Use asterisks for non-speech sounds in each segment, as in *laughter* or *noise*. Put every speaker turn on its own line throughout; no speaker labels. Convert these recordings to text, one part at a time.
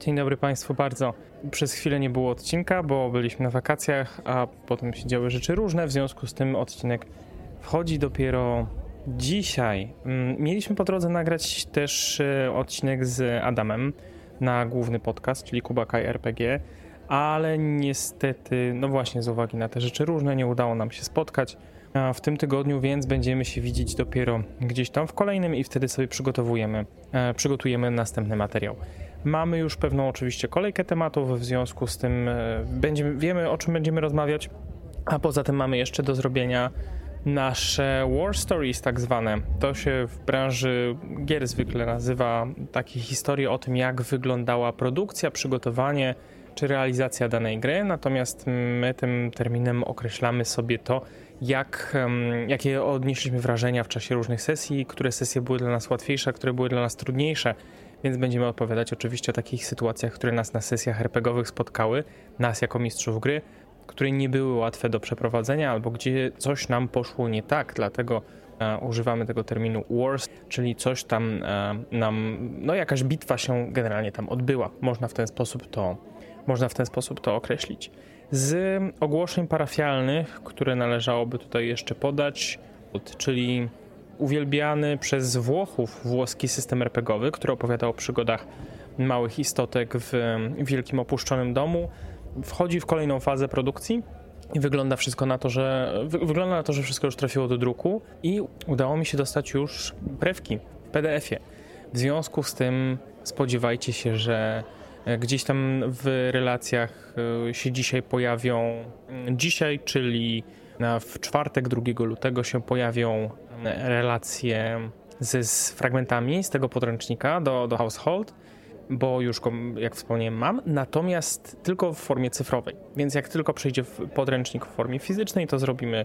Dzień dobry Państwu bardzo. Przez chwilę nie było odcinka, bo byliśmy na wakacjach, a potem się działy rzeczy różne, w związku z tym odcinek wchodzi dopiero dzisiaj. Mm, mieliśmy po drodze nagrać też e, odcinek z Adamem na główny podcast, czyli Kubakaj RPG, ale niestety, no właśnie z uwagi na te rzeczy różne, nie udało nam się spotkać w tym tygodniu, więc będziemy się widzieć dopiero gdzieś tam w kolejnym i wtedy sobie przygotowujemy, e, przygotujemy następny materiał. Mamy już pewną oczywiście kolejkę tematów, w związku z tym e, będziemy, wiemy o czym będziemy rozmawiać, a poza tym mamy jeszcze do zrobienia nasze War Stories tak zwane. To się w branży gier zwykle nazywa takie historie o tym, jak wyglądała produkcja, przygotowanie czy realizacja danej gry, natomiast my tym terminem określamy sobie to, jak, jakie odnieśliśmy wrażenia w czasie różnych sesji, które sesje były dla nas łatwiejsze, które były dla nas trudniejsze więc będziemy odpowiadać oczywiście o takich sytuacjach, które nas na sesjach RPGowych spotkały, nas jako mistrzów gry, które nie były łatwe do przeprowadzenia albo gdzie coś nam poszło nie tak, dlatego e, używamy tego terminu wars, czyli coś tam e, nam, no jakaś bitwa się generalnie tam odbyła. Można w ten sposób to, można w ten sposób to określić. Z ogłoszeń parafialnych, które należałoby tutaj jeszcze podać, czyli uwielbiany przez Włochów włoski system RPGowy, który opowiada o przygodach małych istotek w wielkim opuszczonym domu, wchodzi w kolejną fazę produkcji i wygląda wszystko na to, że wygląda na to, że wszystko już trafiło do druku i udało mi się dostać już prewki w PDF-ie. W związku z tym spodziewajcie się, że e, gdzieś tam w relacjach e, się dzisiaj pojawią dzisiaj, czyli w czwartek 2 lutego się pojawią relacje z, z fragmentami z tego podręcznika do, do Household, bo już go, jak wspomniałem, mam, natomiast tylko w formie cyfrowej. Więc jak tylko przyjdzie podręcznik w formie fizycznej, to zrobimy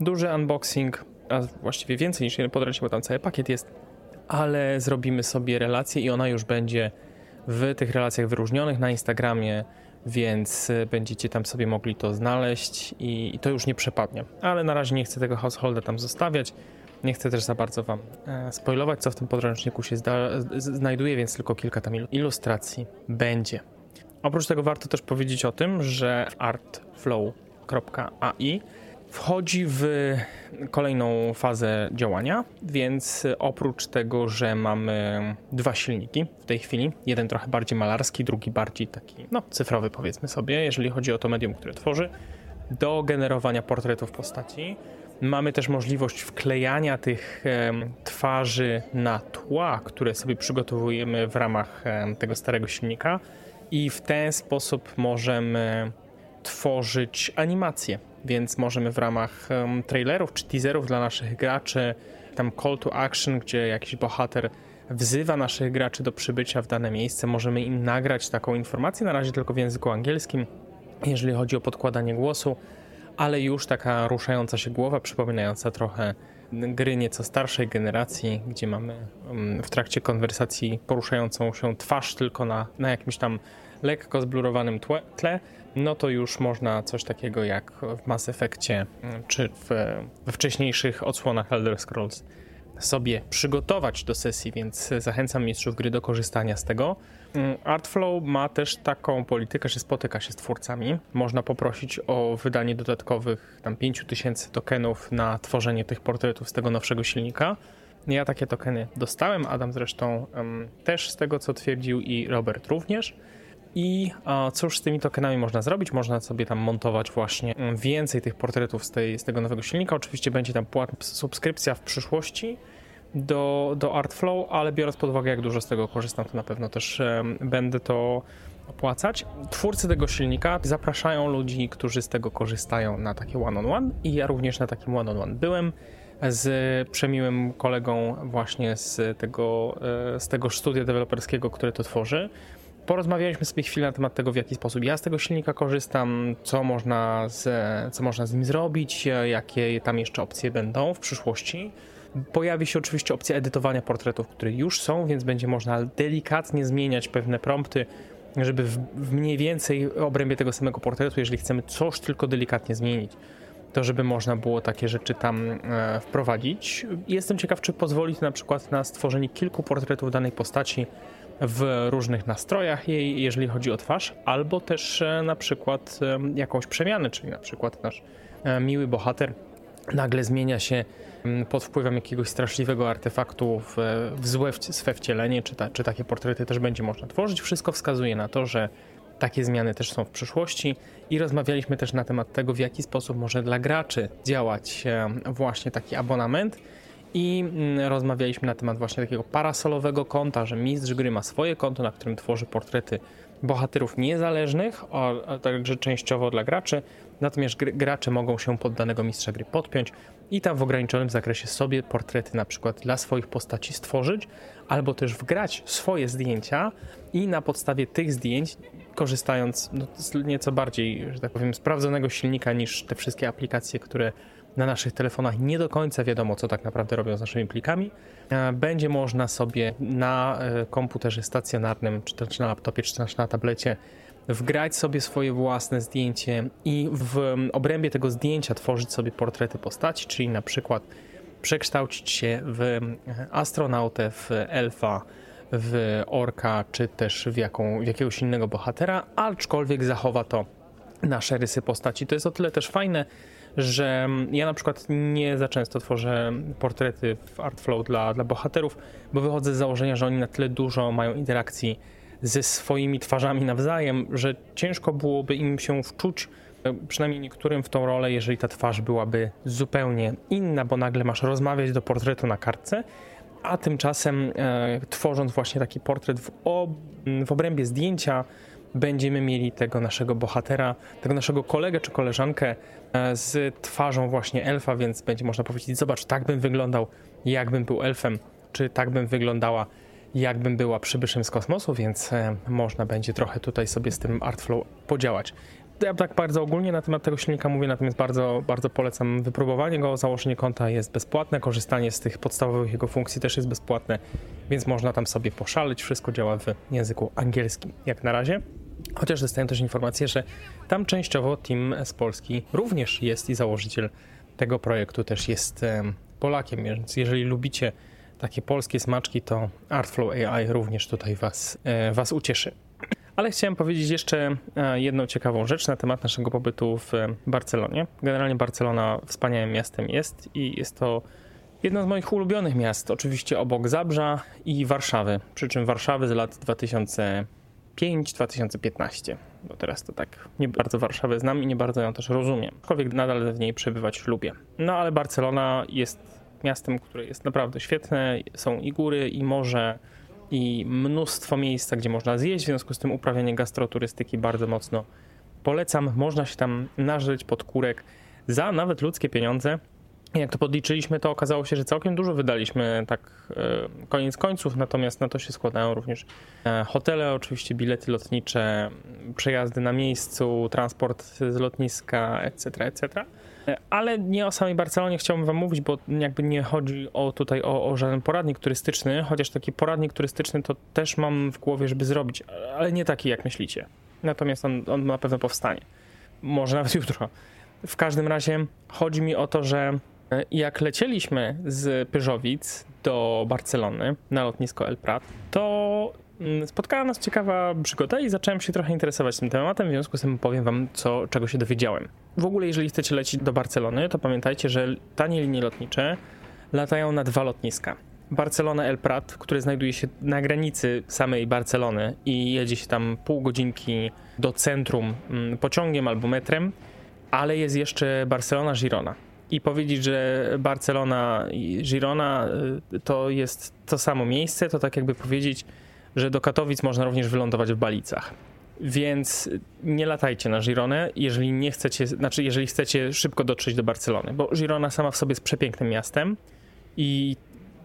duży unboxing, a właściwie więcej niż jeden podręcznik, bo tam cały pakiet jest, ale zrobimy sobie relację i ona już będzie w tych relacjach wyróżnionych na Instagramie, więc będziecie tam sobie mogli to znaleźć i, i to już nie przepadnie. Ale na razie nie chcę tego householda tam zostawiać. Nie chcę też za bardzo Wam e, spoilować, co w tym podręczniku się znajduje, więc tylko kilka tam ilustracji będzie. Oprócz tego warto też powiedzieć o tym, że artflow.ai wchodzi w kolejną fazę działania, więc oprócz tego, że mamy dwa silniki w tej chwili, jeden trochę bardziej malarski, drugi bardziej taki, no, cyfrowy powiedzmy sobie, jeżeli chodzi o to medium, które tworzy, do generowania portretów postaci, Mamy też możliwość wklejania tych twarzy na tła, które sobie przygotowujemy w ramach tego starego silnika i w ten sposób możemy tworzyć animacje, więc możemy w ramach trailerów czy teaserów dla naszych graczy, tam call to action, gdzie jakiś bohater wzywa naszych graczy do przybycia w dane miejsce, możemy im nagrać taką informację, na razie tylko w języku angielskim, jeżeli chodzi o podkładanie głosu ale już taka ruszająca się głowa, przypominająca trochę gry nieco starszej generacji, gdzie mamy mm, w trakcie konwersacji poruszającą się twarz tylko na, na jakimś tam lekko zblurowanym tle, no to już można coś takiego jak w Mass Effectie mm, czy w, we wcześniejszych odsłonach Elder Scrolls sobie przygotować do sesji, więc zachęcam mistrzów gry do korzystania z tego. Mm, Artflow ma też taką politykę, że spotyka się z twórcami. Można poprosić o wydanie dodatkowych tam 5000 tokenów na tworzenie tych portretów z tego nowszego silnika. Ja takie tokeny dostałem, Adam zresztą um, też z tego co twierdził i Robert również. I cóż z tymi tokenami można zrobić? Można sobie tam montować właśnie mm, więcej tych portretów z, tej, z tego nowego silnika. Oczywiście będzie tam płatna subskrypcja w przyszłości do, do Artflow, ale biorąc pod uwagę, jak dużo z tego korzystam, to na pewno też będę to opłacać. Twórcy tego silnika zapraszają ludzi, którzy z tego korzystają na takie one-on-one -on -one i ja również na takim one-on-one -on -one byłem z przemiłym kolegą właśnie z tego, e, z tego studia deweloperskiego, które to tworzy. Porozmawialiśmy sobie chwilę na temat tego, w jaki sposób ja z tego silnika korzystam, co można z, co można z nim zrobić, jakie tam jeszcze opcje będą w przyszłości. Pojawi się oczywiście opcja edytowania portretów, które już są, więc będzie można delikatnie zmieniać pewne prompty, żeby w, w mniej więcej obrębie tego samego portretu, jeżeli chcemy coś tylko delikatnie zmienić, to żeby można było takie rzeczy tam e, wprowadzić. Jestem ciekaw, czy pozwoli to na przykład na stworzenie kilku portretów danej postaci w różnych nastrojach jej, jeżeli chodzi o twarz, albo też e, na przykład jakąś przemianę, czyli na przykład nasz e, miły bohater nagle zmienia się pod wpływem jakiegoś straszliwego artefaktu w, w złe swe wcielenie, czy, ta, czy takie portrety też będzie można tworzyć. Wszystko wskazuje na to, że takie zmiany też są w przyszłości i rozmawialiśmy też na temat tego, w jaki sposób może dla graczy działać właśnie taki abonament i mm, rozmawialiśmy na temat właśnie takiego parasolowego konta, że mistrz gry ma swoje konto, na którym tworzy portrety bohaterów niezależnych, a także częściowo dla graczy, natomiast gracze mogą się pod danego mistrza gry podpiąć i tam w ograniczonym zakresie sobie portrety na przykład dla swoich postaci stworzyć, albo też wgrać swoje zdjęcia i na podstawie tych zdjęć, korzystając no, z nieco bardziej, że tak powiem, sprawdzonego silnika niż te wszystkie aplikacje, które na naszych telefonach nie do końca wiadomo, co tak naprawdę robią z naszymi plikami. E, będzie można sobie na e, komputerze stacjonarnym, czy też na laptopie, czy też na tablecie wgrać sobie swoje własne zdjęcie i w obrębie tego zdjęcia tworzyć sobie portrety postaci, czyli na przykład przekształcić się w astronautę, w elfa, w orka, czy też w, jaką, w jakiegoś innego bohatera, aczkolwiek zachowa to nasze rysy postaci. To jest o tyle też fajne, że ja na przykład nie za często tworzę portrety w Artflow dla, dla bohaterów, bo wychodzę z założenia, że oni na tyle dużo mają interakcji ze swoimi twarzami nawzajem, że ciężko byłoby im się wczuć, e, przynajmniej niektórym w tą rolę, jeżeli ta twarz byłaby zupełnie inna, bo nagle masz rozmawiać do portretu na kartce, a tymczasem e, tworząc właśnie taki portret w, ob w obrębie zdjęcia, będziemy mieli tego naszego bohatera, tego naszego kolegę czy koleżankę z twarzą właśnie elfa, więc będzie można powiedzieć, zobacz, tak bym wyglądał, jakbym był elfem, czy tak bym wyglądała, jakbym była przybyszem z kosmosu, więc e, można będzie trochę tutaj sobie z tym Artflow podziałać. Ja tak bardzo ogólnie na temat tego silnika mówię, natomiast bardzo, bardzo polecam wypróbowanie go. Założenie konta jest bezpłatne, korzystanie z tych podstawowych jego funkcji też jest bezpłatne, więc można tam sobie poszaleć. Wszystko działa w języku angielskim jak na razie. Chociaż dostałem też informację, że tam częściowo team z Polski również jest i założyciel tego projektu też jest Polakiem, więc jeżeli lubicie takie polskie smaczki, to Artflow AI również tutaj was, e, was ucieszy. Ale chciałem powiedzieć jeszcze e, jedną ciekawą rzecz na temat naszego pobytu w Barcelonie. Generalnie Barcelona wspaniałym miastem jest i jest to jedno z moich ulubionych miast, oczywiście obok Zabrza i Warszawy. Przy czym Warszawy z lat 2005-2015. Bo teraz to tak nie bardzo Warszawę znam i nie bardzo ją też rozumiem. Aczkolwiek nadal w niej przebywać lubię. No ale Barcelona jest miastem, które jest naprawdę świetne. Są i góry, i morze, i mnóstwo miejsca, gdzie można zjeść. W związku z tym uprawianie gastroturystyki bardzo mocno polecam. Można się tam nażyć pod kurek za nawet ludzkie pieniądze. Jak to podliczyliśmy, to okazało się, że całkiem dużo wydaliśmy, tak e, koniec końców, natomiast na to się składają również e, hotele, oczywiście bilety lotnicze, przejazdy na miejscu, transport z lotniska, etc., etc. Ale nie o samej Barcelonie chciałbym wam mówić, bo jakby nie chodzi o tutaj o, o żaden poradnik turystyczny, chociaż taki poradnik turystyczny to też mam w głowie, żeby zrobić, ale nie taki jak myślicie. Natomiast on, on na pewno powstanie. Może nawet *laughs* jutro. W każdym razie chodzi mi o to, że e, jak lecieliśmy z Pyżowic do Barcelony na lotnisko El Prat, to Mm, spotkała nas ciekawa przygoda i zacząłem się trochę interesować tym tematem, w związku z tym powiem wam, co, czego się dowiedziałem. W ogóle, jeżeli chcecie lecieć do Barcelony, to pamiętajcie, że tanie linie lotnicze latają na dwa lotniska. Barcelona El Prat, który znajduje się na granicy samej Barcelony i jedzie się tam pół godzinki do centrum mm, pociągiem albo metrem, ale jest jeszcze Barcelona Girona. I powiedzieć, że Barcelona i Girona y, to jest to samo miejsce, to tak jakby powiedzieć, że do Katowic można również wylądować w Balicach. Więc nie latajcie na Gironę, jeżeli nie chcecie, znaczy jeżeli chcecie szybko dotrzeć do Barcelony, bo Girona sama w sobie jest przepięknym miastem i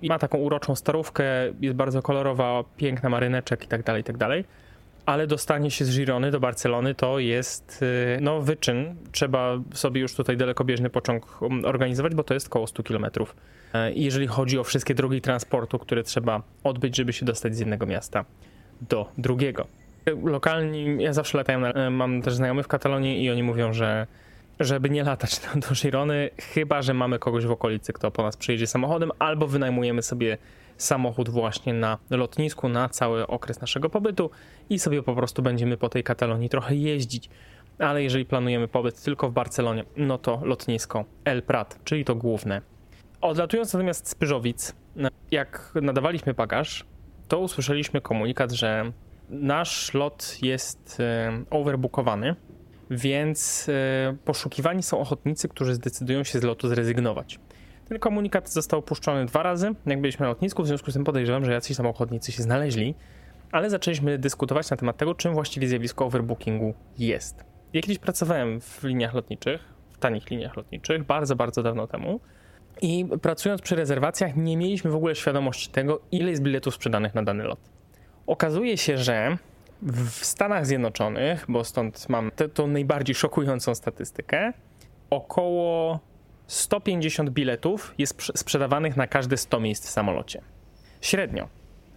ma taką uroczą starówkę, jest bardzo kolorowa, piękna maryneczek i tak dalej, i tak dalej. Ale dostanie się z Girony do Barcelony to jest y, no, wyczyn. Trzeba sobie już tutaj dalekobieżny pociąg um, organizować, bo to jest około 100 kilometrów E, jeżeli chodzi o wszystkie drogi transportu, które trzeba odbyć, żeby się dostać z jednego miasta do drugiego. Lokalni, ja zawsze e, mam też znajomych w Katalonii i oni mówią, że żeby nie latać do Girony, chyba że mamy kogoś w okolicy, kto po nas przyjedzie samochodem, albo wynajmujemy sobie samochód właśnie na lotnisku na cały okres naszego pobytu i sobie po prostu będziemy po tej Katalonii trochę jeździć. Ale jeżeli planujemy pobyt tylko w Barcelonie, no to lotnisko El Prat, czyli to główne. Odlatując natomiast z Pyżowic, jak nadawaliśmy bagaż, to usłyszeliśmy komunikat, że nasz lot jest e, overbookowany, więc e, poszukiwani są ochotnicy, którzy zdecydują się z lotu zrezygnować. Komunikat został opuszczony dwa razy, jak byliśmy na lotnisku, w związku z tym podejrzewam, że jacyś tam ochotnicy się znaleźli, ale zaczęliśmy dyskutować na temat tego, czym właściwie zjawisko overbookingu jest. Ja kiedyś pracowałem w liniach lotniczych, w tanich liniach lotniczych, bardzo, bardzo dawno temu. I pracując przy rezerwacjach, nie mieliśmy w ogóle świadomości tego, ile jest biletów sprzedanych na dany lot. Okazuje się, że w Stanach Zjednoczonych, bo stąd mam tę najbardziej szokującą statystykę, około 150 biletów jest sprzedawanych na każde 100 miejsc w samolocie. Średnio.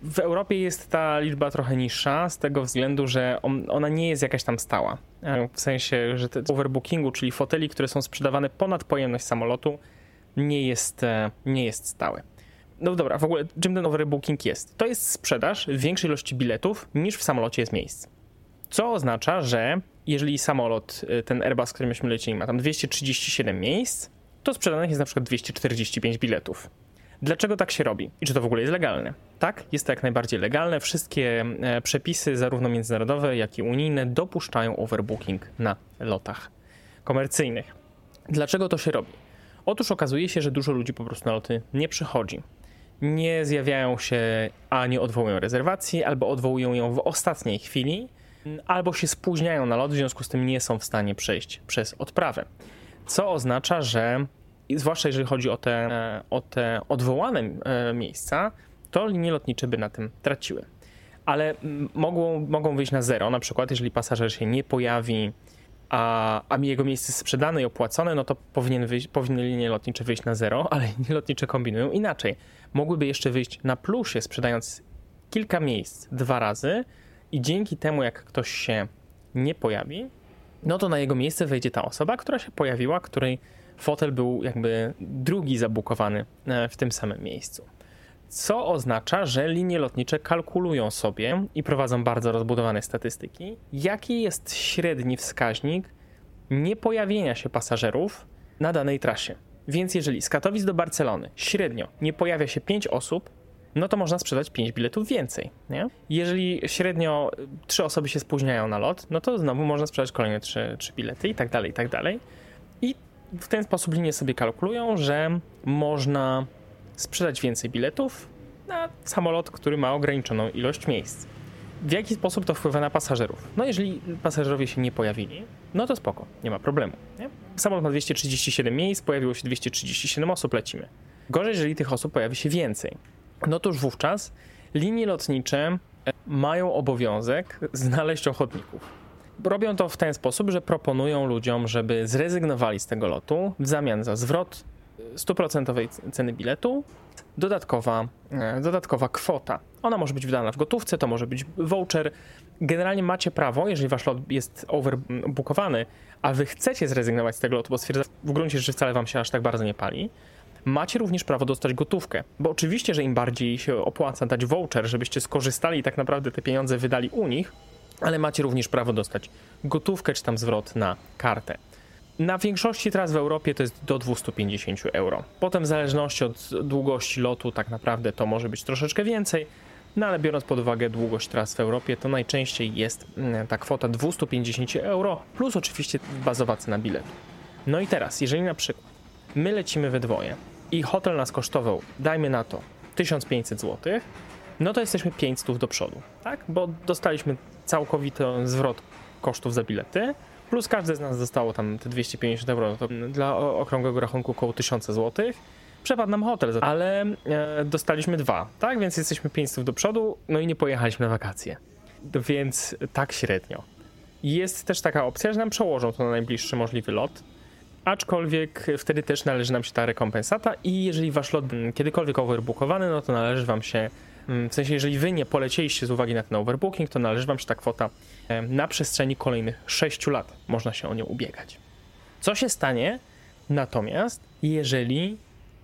W Europie jest ta liczba trochę niższa, z tego względu, że on, ona nie jest jakaś tam stała. W sensie, że te overbookingu, czyli foteli, które są sprzedawane ponad pojemność samolotu, nie jest, e, nie jest stałe. No dobra, w ogóle czym ten overbooking jest? To jest sprzedaż większej ilości biletów niż w samolocie jest miejsc. Co oznacza, że jeżeli samolot, e, ten Airbus, którym myśmy lecieli, ma tam 237 miejsc, to sprzedanych jest na przykład 245 biletów. Dlaczego tak się robi? I czy to w ogóle jest legalne? Tak, jest to jak najbardziej legalne. Wszystkie e, przepisy, zarówno międzynarodowe, jak i unijne, dopuszczają overbooking na lotach komercyjnych. Dlaczego to się robi? Otóż okazuje się, że dużo ludzi po prostu na loty nie przychodzi. Nie zjawiają się, a nie odwołują rezerwacji, albo odwołują ją w ostatniej chwili, albo się spóźniają na lot, w związku z tym nie są w stanie przejść przez odprawę. Co oznacza, że zwłaszcza jeżeli chodzi o te, o te odwołane e, miejsca, to linie lotnicze by na tym traciły. Ale mogą, mogą wyjść na zero, na przykład jeżeli pasażer się nie pojawi a, a jego miejsce sprzedane i opłacone, no to powinien wyjść, powinny linie lotnicze wyjść na zero, *laughs* ale linie lotnicze kombinują inaczej. Mogłyby jeszcze wyjść na plusie, sprzedając kilka miejsc dwa razy i dzięki temu, jak ktoś się nie pojawi, no to na jego miejsce wejdzie ta osoba, która się pojawiła, której fotel był jakby drugi zabukowany e, w tym samym miejscu co oznacza, że linie lotnicze kalkulują sobie i prowadzą bardzo rozbudowane statystyki, jaki jest średni wskaźnik niepojawienia się pasażerów na danej trasie. Więc jeżeli z Katowic do Barcelony średnio nie pojawia się 5 osób, no to można sprzedać 5 biletów więcej. Nie? Jeżeli średnio 3 osoby się spóźniają na lot, no to znowu można sprzedać kolejne 3, 3 bilety i tak dalej, i tak dalej. I w ten sposób linie sobie kalkulują, że można sprzedać więcej biletów na samolot, który ma ograniczoną ilość miejsc. W jaki sposób to wpływa na pasażerów? No jeżeli pasażerowie się nie pojawili, no to spoko, nie ma problemu. Nie? Samolot ma 237 miejsc, pojawiło się 237 osób, lecimy. Gorzej, jeżeli tych osób pojawi się więcej. No to już wówczas linie lotnicze e, mają obowiązek znaleźć ochotników. Robią to w ten sposób, że proponują ludziom, żeby zrezygnowali z tego lotu w zamian za zwrot 100% ceny biletu dodatkowa, e, dodatkowa kwota. Ona może być wydana w gotówce, to może być voucher. Generalnie macie prawo, jeżeli wasz lot jest overbookowany, a wy chcecie zrezygnować z tego lotu, bo stwierdzacie w gruncie że wcale wam się aż tak bardzo nie pali, macie również prawo dostać gotówkę. Bo oczywiście, że im bardziej się opłaca dać voucher, żebyście skorzystali i tak naprawdę te pieniądze wydali u nich, ale macie również prawo dostać gotówkę czy tam zwrot na kartę. Na większości tras w Europie to jest do 250 euro. Potem w zależności od długości lotu tak naprawdę to może być troszeczkę więcej, no ale biorąc pod uwagę długość tras w Europie, to najczęściej jest mm, ta kwota 250 euro, plus oczywiście bazowa cena biletu. No i teraz, jeżeli na przykład my lecimy we dwoje i hotel nas kosztował, dajmy na to, 1500 zł, no to jesteśmy 500 do przodu, tak? Bo dostaliśmy całkowity zwrot kosztów za bilety, plus każdy z nas dostało tam te 250 euro, to dla okrągłego rachunku około 1000 zł. Przepadł nam hotel, ale e, dostaliśmy dwa, tak? Więc jesteśmy 500 do przodu, no i nie pojechaliśmy na wakacje. Więc tak średnio. Jest też taka opcja, że nam przełożą to na najbliższy możliwy lot, aczkolwiek wtedy też należy nam się ta rekompensata i jeżeli wasz lot kiedykolwiek overbookowany, no to należy wam się Mm, w sensie, jeżeli wy nie polecieliście z uwagi na ten overbooking, to należy wam się ta kwota na przestrzeni kolejnych 6 lat. Można się o nią ubiegać. Co się stanie natomiast, jeżeli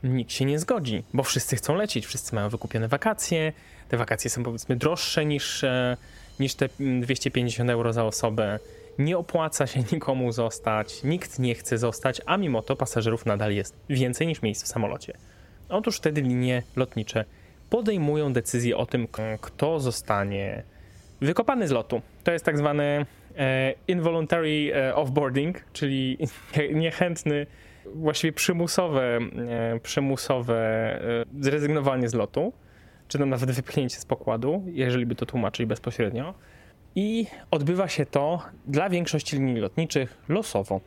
nikt się nie zgodzi, bo wszyscy chcą lecieć, wszyscy mają wykupione wakacje, te wakacje są powiedzmy droższe niż, e, niż te 250 euro za osobę, nie opłaca się nikomu zostać, nikt nie chce zostać, a mimo to pasażerów nadal jest więcej niż miejsc w samolocie. Otóż wtedy linie lotnicze podejmują decyzję o tym, kto zostanie wykopany z lotu. To jest tak zwany e, involuntary e, offboarding, czyli *laughs* niechętny, właściwie przymusowe, e, przymusowe zrezygnowanie z lotu, czy nawet wypchnięcie z pokładu, jeżeli by to tłumaczyć bezpośrednio. I odbywa się to dla większości linii lotniczych losowo.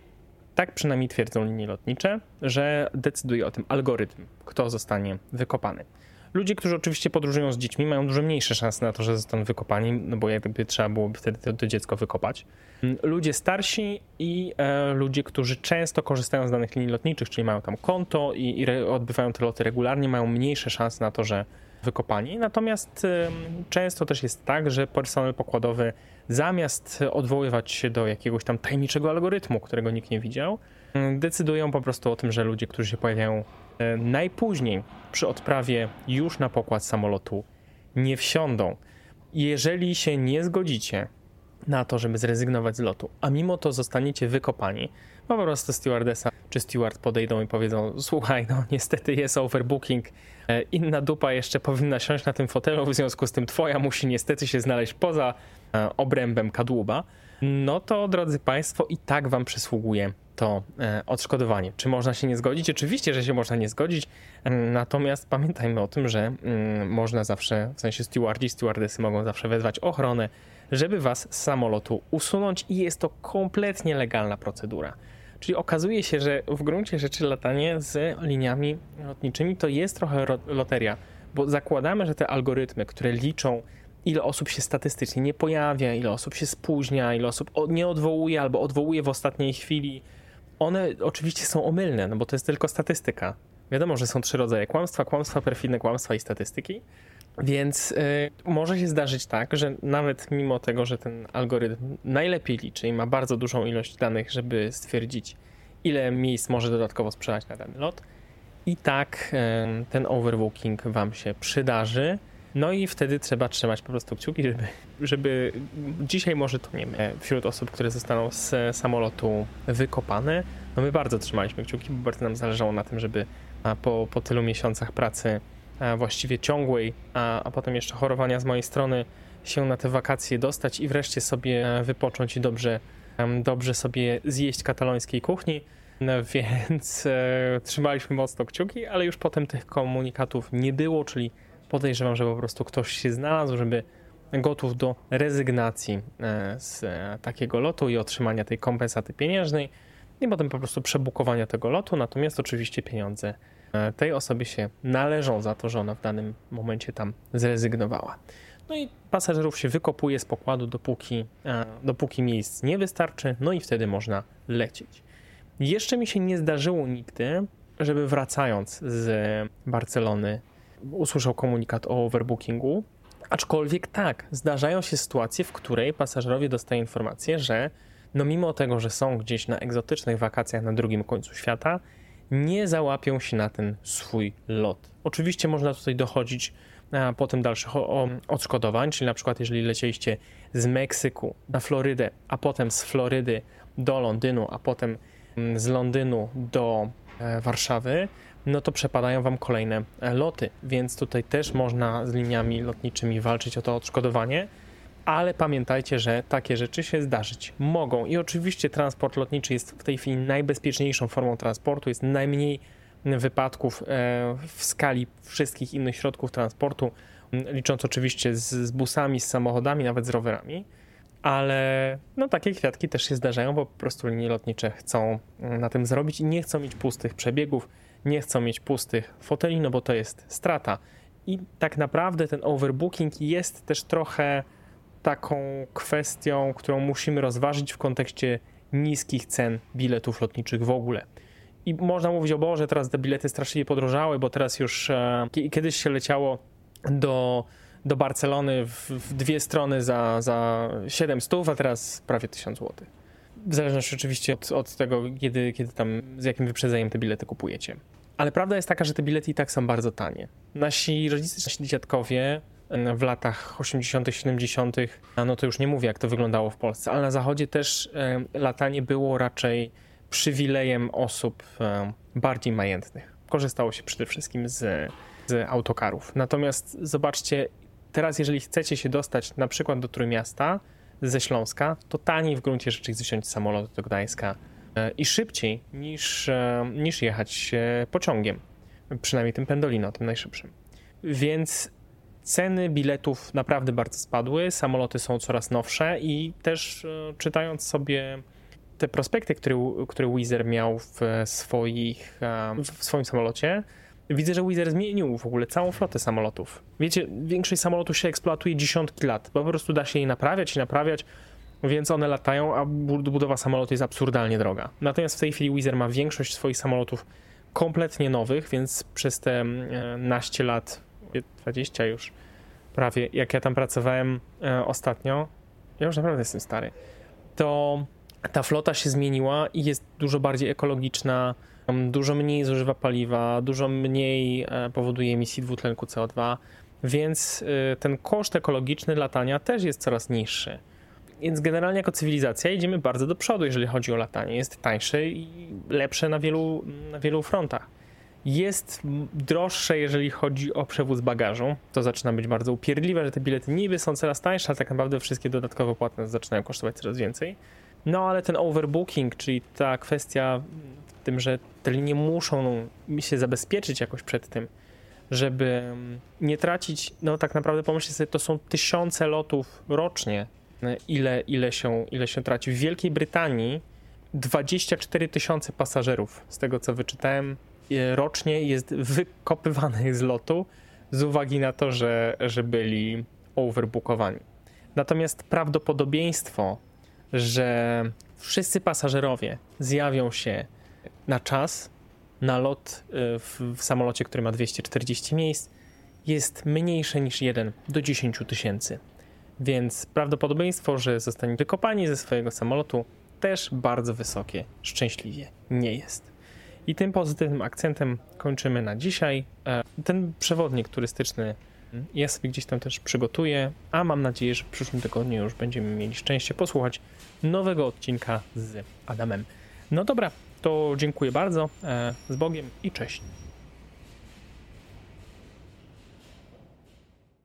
Tak przynajmniej twierdzą linie lotnicze, że decyduje o tym algorytm, kto zostanie wykopany. Ludzie, którzy oczywiście podróżują z dziećmi, mają dużo mniejsze szanse na to, że zostaną wykopani, no bo jakby trzeba byłoby wtedy to, to dziecko wykopać. Ludzie starsi i e, ludzie, którzy często korzystają z danych linii lotniczych, czyli mają tam konto i, i odbywają te loty regularnie, mają mniejsze szanse na to, że wykopani. Natomiast często też jest tak, że personel pokładowy zamiast odwoływać się do jakiegoś tam tajemniczego algorytmu, którego nikt nie widział, decydują po prostu o tym, że ludzie, którzy się pojawiają E, najpóźniej przy odprawie już na pokład samolotu nie wsiądą. Jeżeli się nie zgodzicie na to, żeby zrezygnować z lotu, a mimo to zostaniecie wykopani, po prostu stewardesa czy steward podejdą i powiedzą: Słuchaj, no niestety jest overbooking, e, inna dupa jeszcze powinna siąść na tym fotelu, w związku z tym twoja musi niestety się znaleźć poza e, obrębem kadłuba, no to drodzy Państwo, i tak Wam przysługuje to e, odszkodowanie. Czy można się nie zgodzić? Oczywiście, że się można nie zgodzić, natomiast pamiętajmy o tym, że mm, można zawsze, w sensie stewardzi, stewardesy mogą zawsze wezwać ochronę, żeby was z samolotu usunąć i jest to kompletnie legalna procedura. Czyli okazuje się, że w gruncie rzeczy latanie z liniami lotniczymi to jest trochę loteria, bo zakładamy, że te algorytmy, które liczą ile osób się statystycznie nie pojawia, ile osób się spóźnia, ile osób nie odwołuje albo odwołuje w ostatniej chwili, one oczywiście są omylne, no bo to jest tylko statystyka. Wiadomo, że są trzy rodzaje kłamstwa: kłamstwa, perfidne kłamstwa i statystyki. Więc y, może się zdarzyć tak, że nawet mimo tego, że ten algorytm najlepiej liczy i ma bardzo dużą ilość danych, żeby stwierdzić, ile miejsc może dodatkowo sprzedać na dany lot, i tak y, ten overbooking wam się przydarzy. No i wtedy trzeba trzymać po prostu kciuki, żeby, żeby dzisiaj może to nie wiem, wśród osób, które zostaną z samolotu wykopane, no my bardzo trzymaliśmy kciuki, bo bardzo nam zależało na tym, żeby po, po tylu miesiącach pracy właściwie ciągłej, a, a potem jeszcze chorowania z mojej strony się na te wakacje dostać i wreszcie sobie wypocząć i dobrze, dobrze sobie zjeść katalońskiej kuchni. No *laughs* więc e, trzymaliśmy mocno kciuki, ale już potem tych komunikatów nie było, czyli podejrzewam, że po prostu ktoś się znalazł, żeby gotów do rezygnacji e, z e, takiego lotu i otrzymania tej kompensaty pieniężnej i potem po prostu przebukowania tego lotu, natomiast oczywiście pieniądze e, tej osobie się należą za to, że ona w danym momencie tam zrezygnowała. No i pasażerów się wykopuje z pokładu, dopóki, dopóki miejsc nie wystarczy, no i wtedy można lecieć. Jeszcze mi się nie zdarzyło nigdy, żeby wracając z Barcelony usłyszał komunikat o overbookingu. Aczkolwiek tak, zdarzają się sytuacje, w której pasażerowie dostają informację, że no mimo tego, że są gdzieś na egzotycznych wakacjach na drugim końcu świata, nie załapią się na ten swój lot. Oczywiście można tutaj dochodzić potem dalszych odszkodowań, czyli na przykład jeżeli lecieliście z Meksyku na Florydę, a potem z Florydy do Londynu, a potem mm, z Londynu do e, Warszawy, no to przepadają wam kolejne e, loty, więc tutaj też można z liniami lotniczymi walczyć o to odszkodowanie, ale pamiętajcie, że takie rzeczy się zdarzyć mogą. I oczywiście transport lotniczy jest w tej chwili najbezpieczniejszą formą transportu, jest najmniej wypadków e, w skali wszystkich innych środków transportu, licząc oczywiście z, z busami, z samochodami, nawet z rowerami. Ale no takie kwiatki też się zdarzają, bo po prostu linie lotnicze chcą na tym zrobić i nie chcą mieć pustych przebiegów, nie chcą mieć pustych foteli, no bo to jest strata. I tak naprawdę ten overbooking jest też trochę taką kwestią, którą musimy rozważyć w kontekście niskich cen biletów lotniczych w ogóle. I można mówić, o Boże, teraz te bilety straszliwie podrożały, bo teraz już e, kiedyś się leciało do, do Barcelony w, w dwie strony za, za 700, a teraz prawie 1000 zł. W zależności oczywiście od, od tego, kiedy, kiedy tam, z jakim wyprzedzeniem te bilety kupujecie. Ale prawda jest taka, że te bilety i tak są bardzo tanie. Nasi rodzice, nasi dziadkowie w latach 80., 70., no to już nie mówię, jak to wyglądało w Polsce, ale na zachodzie też latanie było raczej przywilejem osób bardziej majętnych. Korzystało się przede wszystkim z, z autokarów. Natomiast zobaczcie, teraz jeżeli chcecie się dostać na przykład do Trójmiasta ze Śląska, to taniej w gruncie rzeczy jest samolot do Gdańska e, i szybciej niż, e, niż jechać pociągiem. Przynajmniej tym Pendolino, tym najszybszym. Więc ceny biletów naprawdę bardzo spadły, samoloty są coraz nowsze i też e, czytając sobie te prospekty, które, które Wizer miał w, swoich, w swoim samolocie, widzę, że Wizer zmienił w ogóle całą flotę samolotów. Wiecie, większość samolotów się eksploatuje dziesiątki lat, po prostu da się je naprawiać i naprawiać, więc one latają, a budowa samolotu jest absurdalnie droga. Natomiast w tej chwili Wizer ma większość swoich samolotów kompletnie nowych, więc przez te e, naście lat, 20 już prawie, jak ja tam pracowałem e, ostatnio, ja już naprawdę jestem stary, to ta flota się zmieniła i jest dużo bardziej ekologiczna, dużo mniej zużywa paliwa, dużo mniej e, powoduje emisji dwutlenku CO2, więc e, ten koszt ekologiczny latania też jest coraz niższy. Więc generalnie jako cywilizacja idziemy bardzo do przodu, jeżeli chodzi o latanie. Jest tańsze i lepsze na wielu, na wielu frontach. Jest droższe, jeżeli chodzi o przewóz bagażu. To zaczyna być bardzo upierdliwe, że te bilety niby są coraz tańsze, ale tak naprawdę wszystkie dodatkowe płatne zaczynają kosztować coraz więcej. No ale ten overbooking, czyli ta kwestia w tym, że te linie muszą się zabezpieczyć jakoś przed tym, żeby mm, nie tracić, no tak naprawdę pomyślcie sobie, to są tysiące lotów rocznie, ile, ile, się, ile się traci. W Wielkiej Brytanii 24 tysiące pasażerów, z tego co wyczytałem, rocznie jest wykopywanych z lotu z uwagi na to, że, że byli overbookowani. Natomiast prawdopodobieństwo, że wszyscy pasażerowie zjawią się na czas na lot y, w, w samolocie, który ma 240 miejsc, jest mniejsze niż 1 do 10 tysięcy. Więc prawdopodobieństwo, że zostanie wykopani ze swojego samolotu, też bardzo wysokie, szczęśliwie nie jest. I tym pozytywnym akcentem kończymy na dzisiaj. E, ten przewodnik turystyczny ja sobie gdzieś tam też przygotuję, a mam nadzieję, że w przyszłym tygodniu już będziemy mieli szczęście posłuchać nowego odcinka z Adamem. No dobra, to dziękuję bardzo, e, z Bogiem i cześć.